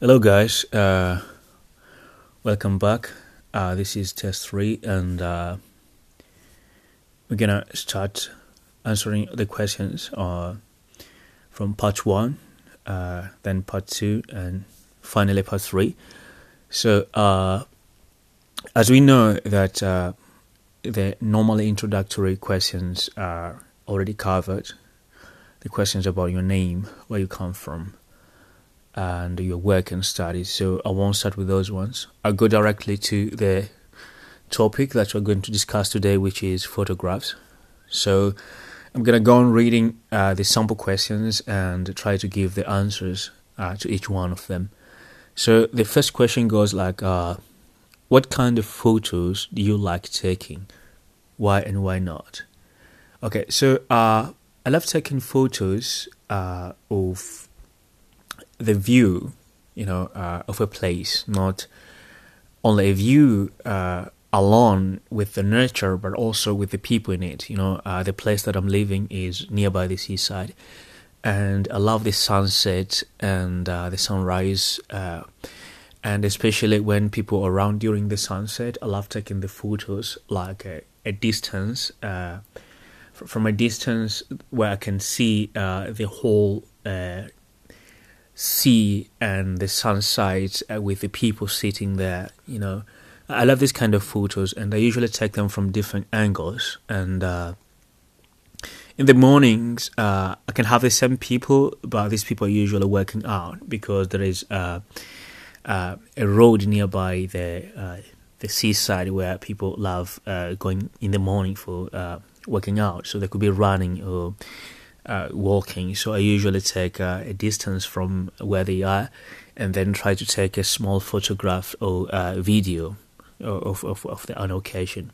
Hello, guys. Uh, welcome back. Uh, this is test three, and uh, we're gonna start answering the questions uh, from part one, uh, then part two, and finally part three. So, uh, as we know that the normally introductory questions are already covered, the questions about your name, where you come from, and your work and studies. So I won't start with those ones. I'll go directly to the topic that we're going to discuss today, which is photographs. So I'm going to go on reading uh, the sample questions and try to give the answers uh, to each one of them. So the first question goes like, uh, what kind of photos do you like taking? Why and why not? Okay, so uh, I love taking photos uh, of the view, you know, uh, of a place, not only a view uh, alone with the nurture, but also with the people in it. You know, uh, the place that I'm living is nearby the seaside, and I love the sunset and uh, the sunrise. Uh, and especially when people are around during the sunset, I love taking the photos like a, a distance, uh, from a distance where I can see uh, the whole sea and the sunset uh, with the people sitting there. You know, I love this kind of photos, and I usually take them from different angles. And uh, in the mornings, uh, I can have the same people, but these people are usually working out because there is uh, uh, a road nearby the uh, the seaside where people love going in the morning for working out. So they could be running or uh, walking. So I usually take uh, a distance from where they are, and then try to take a small photograph or uh, video of, of of the on occasion.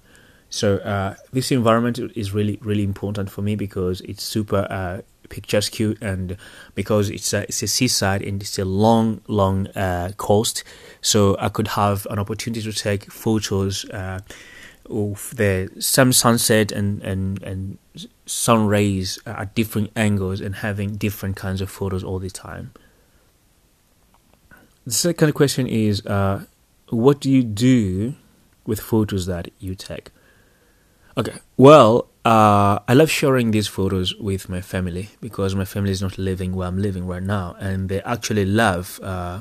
So uh, this environment is really really important for me because it's super uh, picturesque and because it's a, it's a seaside and it's a long long uh, coast. So I could have an opportunity to take photos of the some sunset and, and, and sun rays at different angles and having different kinds of photos all the time. The second question is uh, what do you do with photos that you take? Okay, well, uh, I love sharing these photos with my family because my family is not living where I'm living right now, and they actually love uh,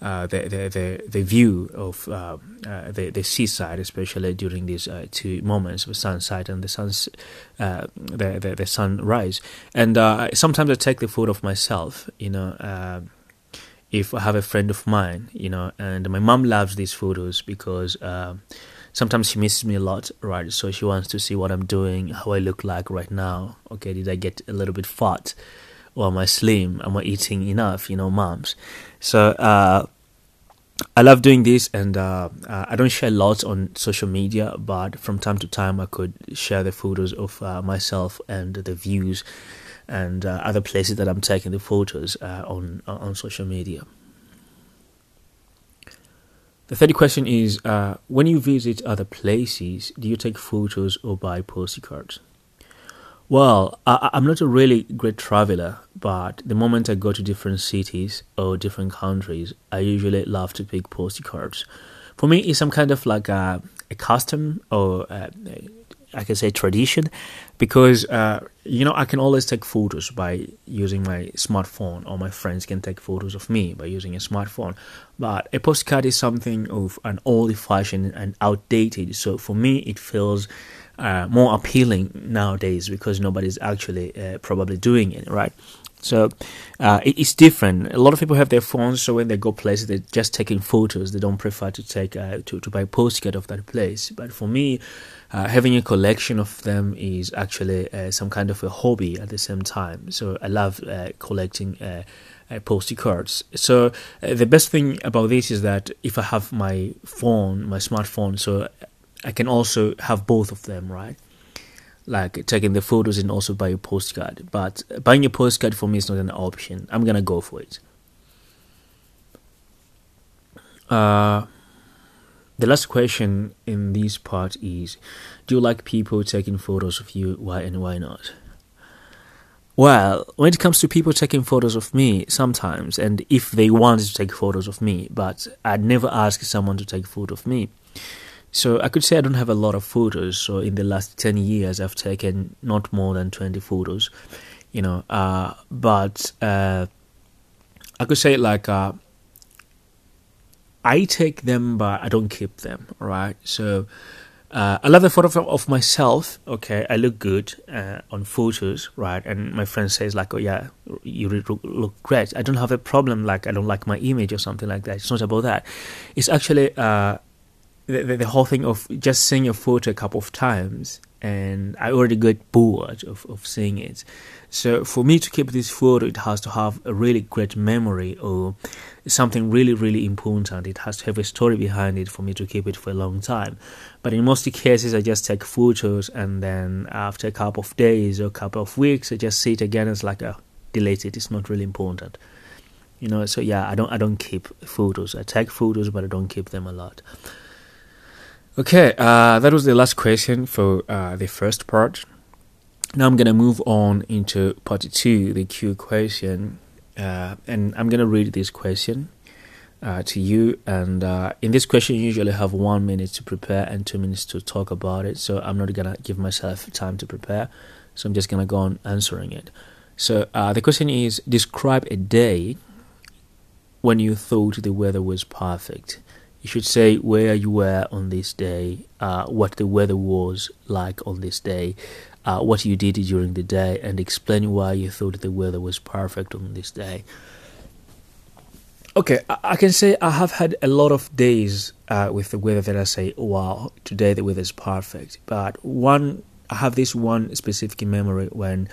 uh, the, the, the the view of uh, uh, the the seaside, especially during these uh, two moments of sunset and the sun's uh, the, the, the sunrise. And uh, sometimes I take the photo of myself, you know. if I have a friend of mine, you know, and my mom loves these photos because sometimes she misses me a lot, right? So she wants to see what I'm doing, how I look like right now. Okay, did I get a little bit fat? or am I slim? Am I eating enough? You know, moms. So uh, I love doing this, and uh, uh, I don't share lots on social media, but from time to time I could share the photos of uh, myself and the views and uh, other places that I'm taking the photos on on social media. The third question is: When you visit other places, do you take photos or buy postcards? Well, I, am not a really great traveler, but the moment I go to different cities or different countries, I usually love to pick postcards. For me, it's some kind of like a, a custom or I can say tradition because uh, you know I can always take photos by using my smartphone, or my friends can take photos of me by using a smartphone. But a postcard is something of an old-fashioned and outdated. So for me, it feels uh, more appealing nowadays because nobody's actually uh, probably doing it, right? So uh, it, it's different. A lot of people have their phones, so when they go places, they're just taking photos. They don't prefer to take uh, to to buy postcard of that place. But for me, uh, having a collection of them is actually uh, some kind of a hobby at the same time. So I love collecting. Uh, postcards. So the best thing about this is that if I have my phone, my smartphone, so I can also have both of them, right? Like taking the photos and also buy a postcard. But buying a postcard for me is not an option. I'm gonna go for it. Uh, the last question in this part is Do you like people taking photos of you? Why and why not? Well, when it comes to people taking photos of me, sometimes, and if they wanted to take photos of me, but I'd never ask someone to take a photo of me. So I could say I don't have a lot of photos. So in the last 10 years, I've taken not more than 20 photos, you know. Uh, but uh, I could say like uh, I take them, but I don't keep them, right? So uh, I love the photo of myself. Okay, I look good uh, on photos, right? And my friend says like, "Oh yeah, you look great." I don't have a problem like I don't like my image or something like that. It's not about that. It's actually the, the whole thing of just seeing a photo a couple of times and I already get bored of, of seeing it. So for me to keep this photo, it has to have a really great memory or something really, really important. It has to have a story behind it for me to keep it for a long time. But in most cases, I just take photos and then after a couple of days or a couple of weeks, I just see it again It's like a delete it. It's not really important. You know, so yeah, I don't I don't keep photos. I take photos, but I don't keep them a lot. Okay, uh, that was the last question for uh, the first part. Now I'm gonna move on into part two, the Q question, uh, and I'm gonna read this question uh, to you. And uh, in this question, you usually have one minute to prepare and two minutes to talk about it. So I'm not gonna give myself time to prepare. So I'm just gonna go on answering it. So uh, the question is: Describe a day when you thought the weather was perfect you should say where you were on this day, uh, what the weather was like on this day, uh, what you did during the day, and explain why you thought the weather was perfect on this day. Okay, I, can say I have had a lot of days uh, with the weather that I say, wow, today the weather is perfect. But one, I have this one specific memory when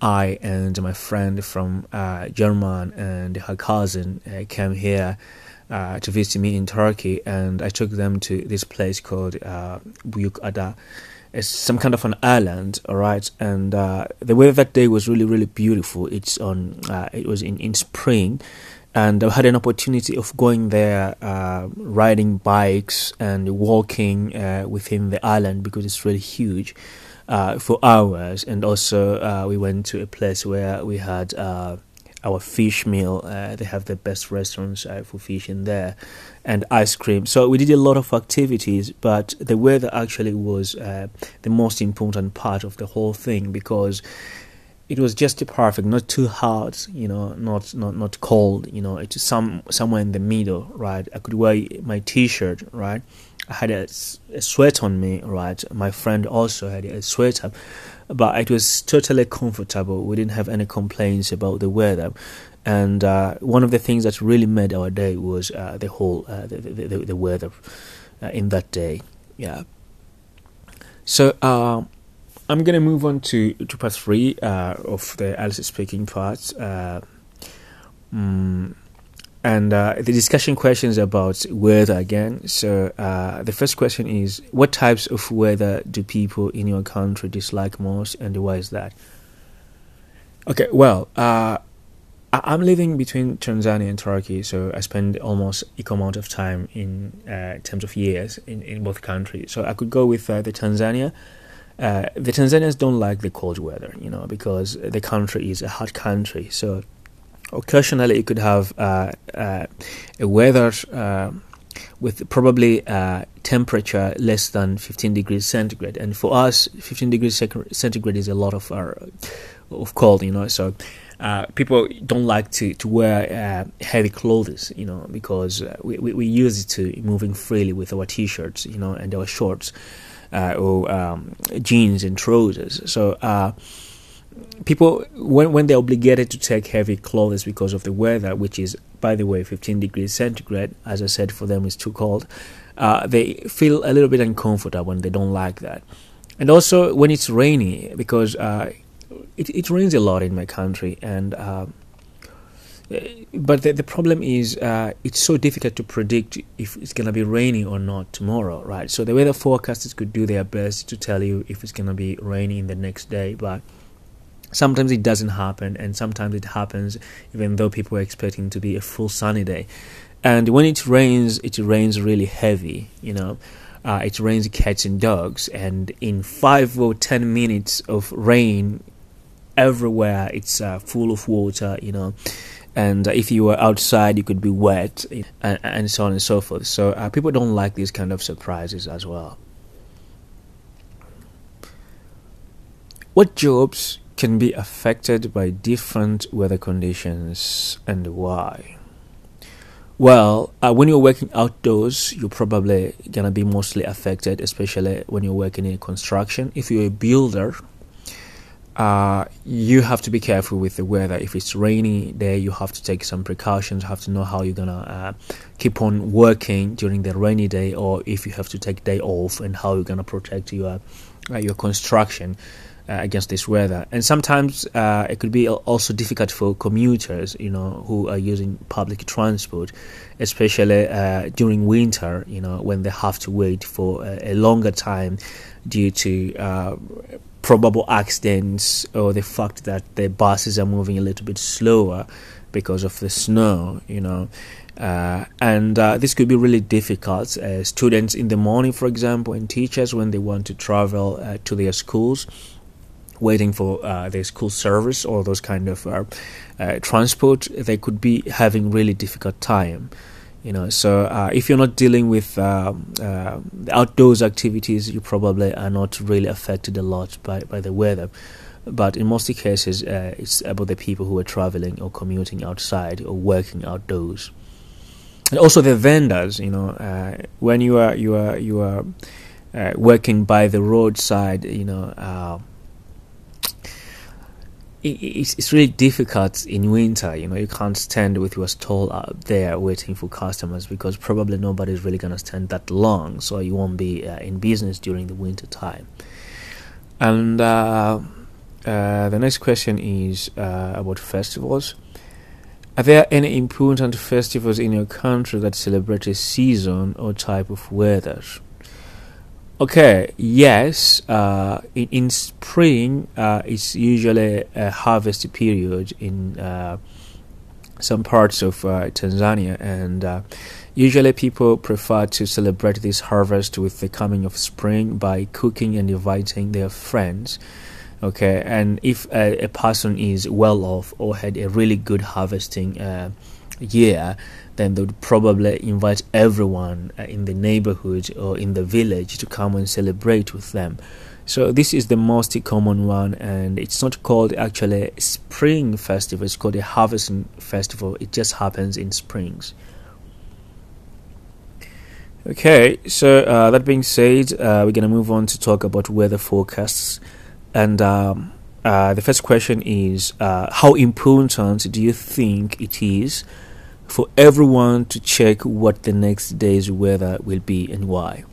I and my friend from uh, German and her cousin uh, came here uh, to visit me in Turkey, and I took them to this place called uh, Buyuk Ada. It's some kind of an island, all right. And uh, the weather that day was really, really beautiful. It's on. Uh, it was in in spring, and I had an opportunity of going there, uh, riding bikes and walking uh, within the island because it's really huge. For hours, and also we went to a place where we had our fish meal. Uh, they have the best restaurants uh, for fish in there, and ice cream. So we did a lot of activities, but the weather actually was uh, the most important part of the whole thing because it was just perfect, not too hot, you know, not not not cold, you know. It's some somewhere in the middle, right? I could wear my T-shirt, right? Had a, a sweat on me, right? My friend also had a sweater but it was totally comfortable. We didn't have any complaints about the weather. And uh, one of the things that really made our day was uh, the whole uh, the, the, the, weather uh, in that day. Yeah. So uh, I'm gonna move on to to part three uh, of the IELTS speaking part. Um, and uh, the discussion questions about weather again. So uh, the first question is, what types of weather do people in your country dislike most, and why is that? Okay, well, uh, I'm living between Tanzania and Turkey, so I spend almost equal amount of time in uh, terms of years in, in both countries. So I could go with uh, the Tanzania. Uh, the Tanzanians don't like the cold weather, you know, because the country is a hot country. So occasionally you could have uh, uh, a weather uh, with probably uh, temperature less than 15 degrees centigrade and for us 15 degrees centigrade is a lot of our of cold you know so uh, people don't like to, to wear uh, heavy clothes, you know, because we, we, we use it to moving freely with our t-shirts, you know, and our shorts or um, jeans and trousers. So people when when they're obligated to take heavy clothes because of the weather, which is by the way 15 degrees centigrade, as I said, for them is too cold. Uh, they feel a little bit uncomfortable and they don't like that. And also when it's rainy, because uh, it it rains a lot in my country, and uh, but the, the problem is uh, it's so difficult to predict if it's gonna be raining or not tomorrow, right? So the weather forecasters could do their best to tell you if it's gonna be rainy in the next day, but sometimes it doesn't happen and sometimes it happens even though people are expecting to be a full sunny day. And when it rains it rains really heavy you know. Uh, it rains cats and dogs and in five or ten minutes of rain everywhere it's uh, full of water you know. And if you were outside you could be wet and, and so on and so forth. So uh, people don't like these kind of surprises as well. What jobs can be affected by different weather conditions and why well, uh, when you're working outdoors, you're probably gonna be mostly affected, especially when you're working in construction. If you're a builder, uh, you have to be careful with the weather. If it's rainy day, you have to take some precautions. Have to know how you're gonna uh, keep on working during the rainy day, or if you have to take day off, and how you're gonna protect your uh, your construction against this weather. And sometimes uh, it could be also difficult for commuters, you know, who are using public transport, especially uh, during winter, you know, when they have to wait for a, a longer time due to uh, probable accidents or the fact that the buses are moving a little bit slower because of the snow, you know. Uh, and uh, this could be really difficult. Uh, students in the morning, for example, and teachers when they want to travel uh, to their schools, waiting for uh, their school service or those kind of uh, transport, they could be having really difficult time you know. So uh, if you're not dealing with uh, uh, outdoors activities you probably are not really affected a lot by, by the weather. But in most cases uh, it's about the people who are traveling or commuting outside or working outdoors. And also the vendors you know uh, when you are you are you are uh, working by the roadside you know it's, it's really difficult in winter. You know, you can't stand with your stall out there waiting for customers because probably nobody's really gonna stand that long. So you won't be uh, in business during the winter time. And uh, uh, the next question is uh, about festivals. Are there any important festivals in your country that celebrate a season or type of weather? Okay, yes. Uh, in, in spring, uh, it's usually a harvest period in uh, some parts of uh, Tanzania, and uh, usually people prefer to celebrate this harvest with the coming of spring by cooking and inviting their friends. Okay, and if a, a person is well off or had a really good harvesting uh, year, then they would probably invite everyone uh, in the neighborhood or in the village to come and celebrate with them. So this is the most common one, and it's not called actually spring festival. It's called a harvesting festival. It just happens in springs. Okay, so uh, that being said, uh, we're gonna move on to talk about weather forecasts, and um, uh, the first question is: uh, How important do you think it is? For everyone to check what the next day's weather will be and why?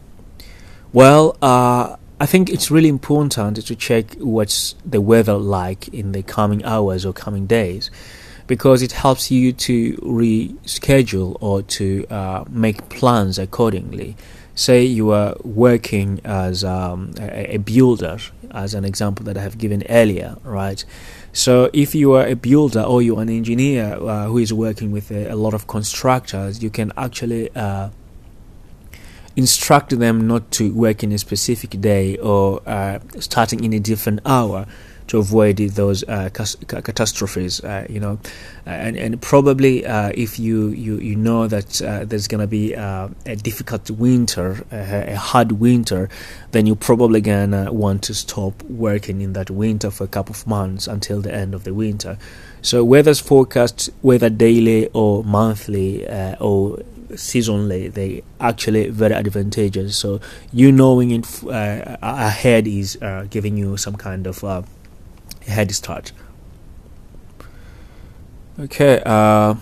Well, uh, I think it's really important to check what's the weather like in the coming hours or coming days because it helps you to reschedule or to uh, make plans accordingly. Say you are working as um, a, a builder, as an example that I have given earlier, right? So if you are a builder or you're an engineer uh, who is working with a, a, lot of constructors, you can actually uh, instruct them not to work in a specific day or uh, starting in a different hour to avoid those uh, catastrophes. Uh, you know, uh, and and probably uh, if you, you you know that uh, there's gonna be uh, a difficult winter, a hard winter, then you're probably gonna want to stop working in that winter for a couple of months until the end of the winter. So weather's forecast, whether daily or monthly or seasonally, they actually very advantageous. So you knowing it ahead is giving you some kind of head start. Okay, uh,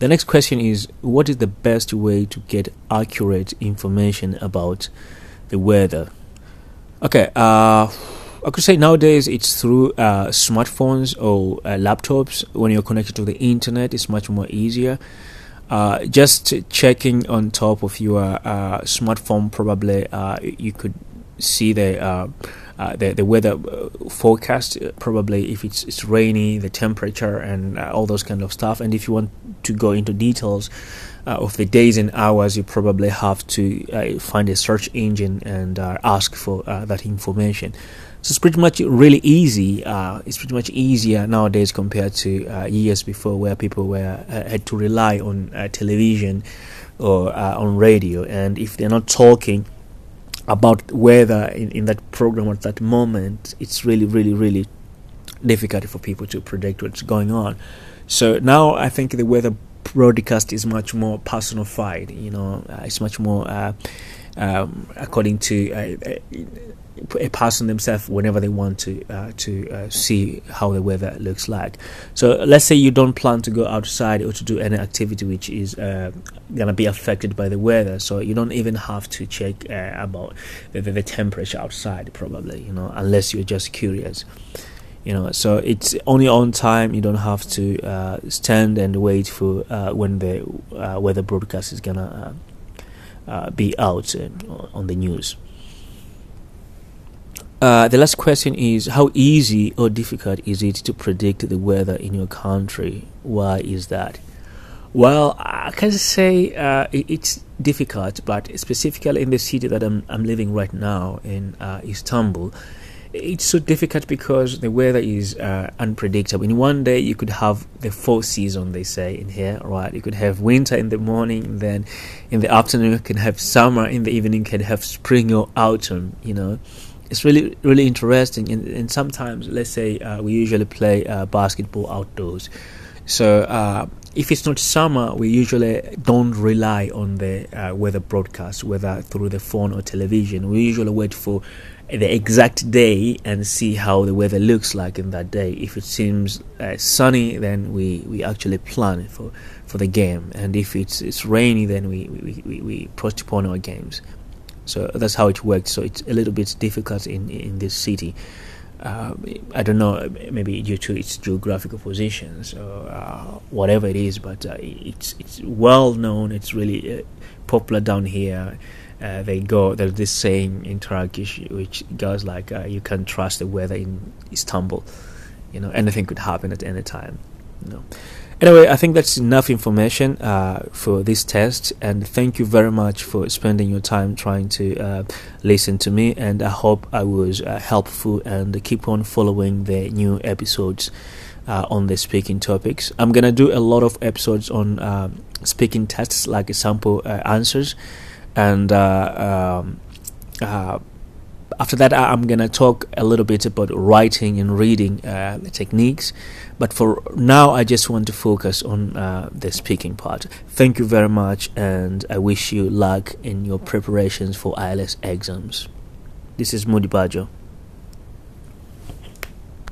the next question is What is the best way to get accurate information about the weather? Okay, uh, I could say nowadays it's through uh, smartphones or uh, laptops. When you're connected to the internet, it's much more easier. Uh, just checking on top of your uh, smartphone, probably you could see the uh, the the weather uh, forecast uh, probably if it's it's rainy the temperature and uh, all those kind of stuff and if you want to go into details uh, of the days and hours you probably have to find a search engine and ask for that information So it's pretty much really easy. Uh, it's pretty much easier nowadays compared to uh, years before, where people were uh, had to rely on uh, television or uh, on radio, and if they're not talking about weather in, in that program at that moment, it's really, really, really difficult for people to predict what's going on. So now I think the weather broadcast is much more personified. You know, uh, it's much more uh, um, according to uh, a person themselves whenever they want to uh, to uh, see how the weather looks like. So let's say you don't plan to go outside or to do any activity which is uh, gonna be affected by the weather. So you don't even have to check uh, about the, the, temperature outside, probably. You know, unless you're just curious. You know, so it's only on time. You don't have to uh, stand and wait for uh, when the weather broadcast is gonna be out on the news. Uh, the last question is How easy or difficult is it to predict the weather in your country? Why is that? Well, I can say uh, it's difficult, but specifically in the city that I'm, I'm living right now in uh, Istanbul, it's so difficult because the weather is uh, unpredictable. In one day, you could have the four season, they say in here, right? You could have winter in the morning, then in the afternoon, you can have summer, in the evening, you can have spring or autumn, you know it's really really interesting. And, and sometimes let's say uh, we usually play uh, basketball outdoors. So uh, if it's not summer we usually don't rely on the uh, weather broadcast whether through the phone or television. We usually wait for the exact day and see how the weather looks like in that day. If it seems uh, sunny then we, we actually plan for, for the game. And if it's, it's rainy then we, we, we, we postpone our games so that's how it works. So it's a little bit difficult in in this city. Uh, I don't know, maybe due to its geographical position, so uh, whatever it is, but uh, it's it's well known. It's really uh, popular down here. Uh, they go. There's this saying in Turkish which goes like, uh, "You can't trust the weather in Istanbul." You know, anything could happen at any time. You know. Anyway, I think that's enough information uh, for this test, and thank you very much for spending your time trying to uh, listen to me. And I hope I was uh, helpful and keep on following the new episodes uh, on the speaking topics. I'm gonna do a lot of episodes on um, speaking tests, like sample uh, answers, and uh, um, after that, I'm gonna talk a little bit about writing and reading techniques. But for now, I just want to focus on uh, the speaking part. Thank you very much, and I wish you luck in your preparations for IELTS exams. This is Moody Bajo.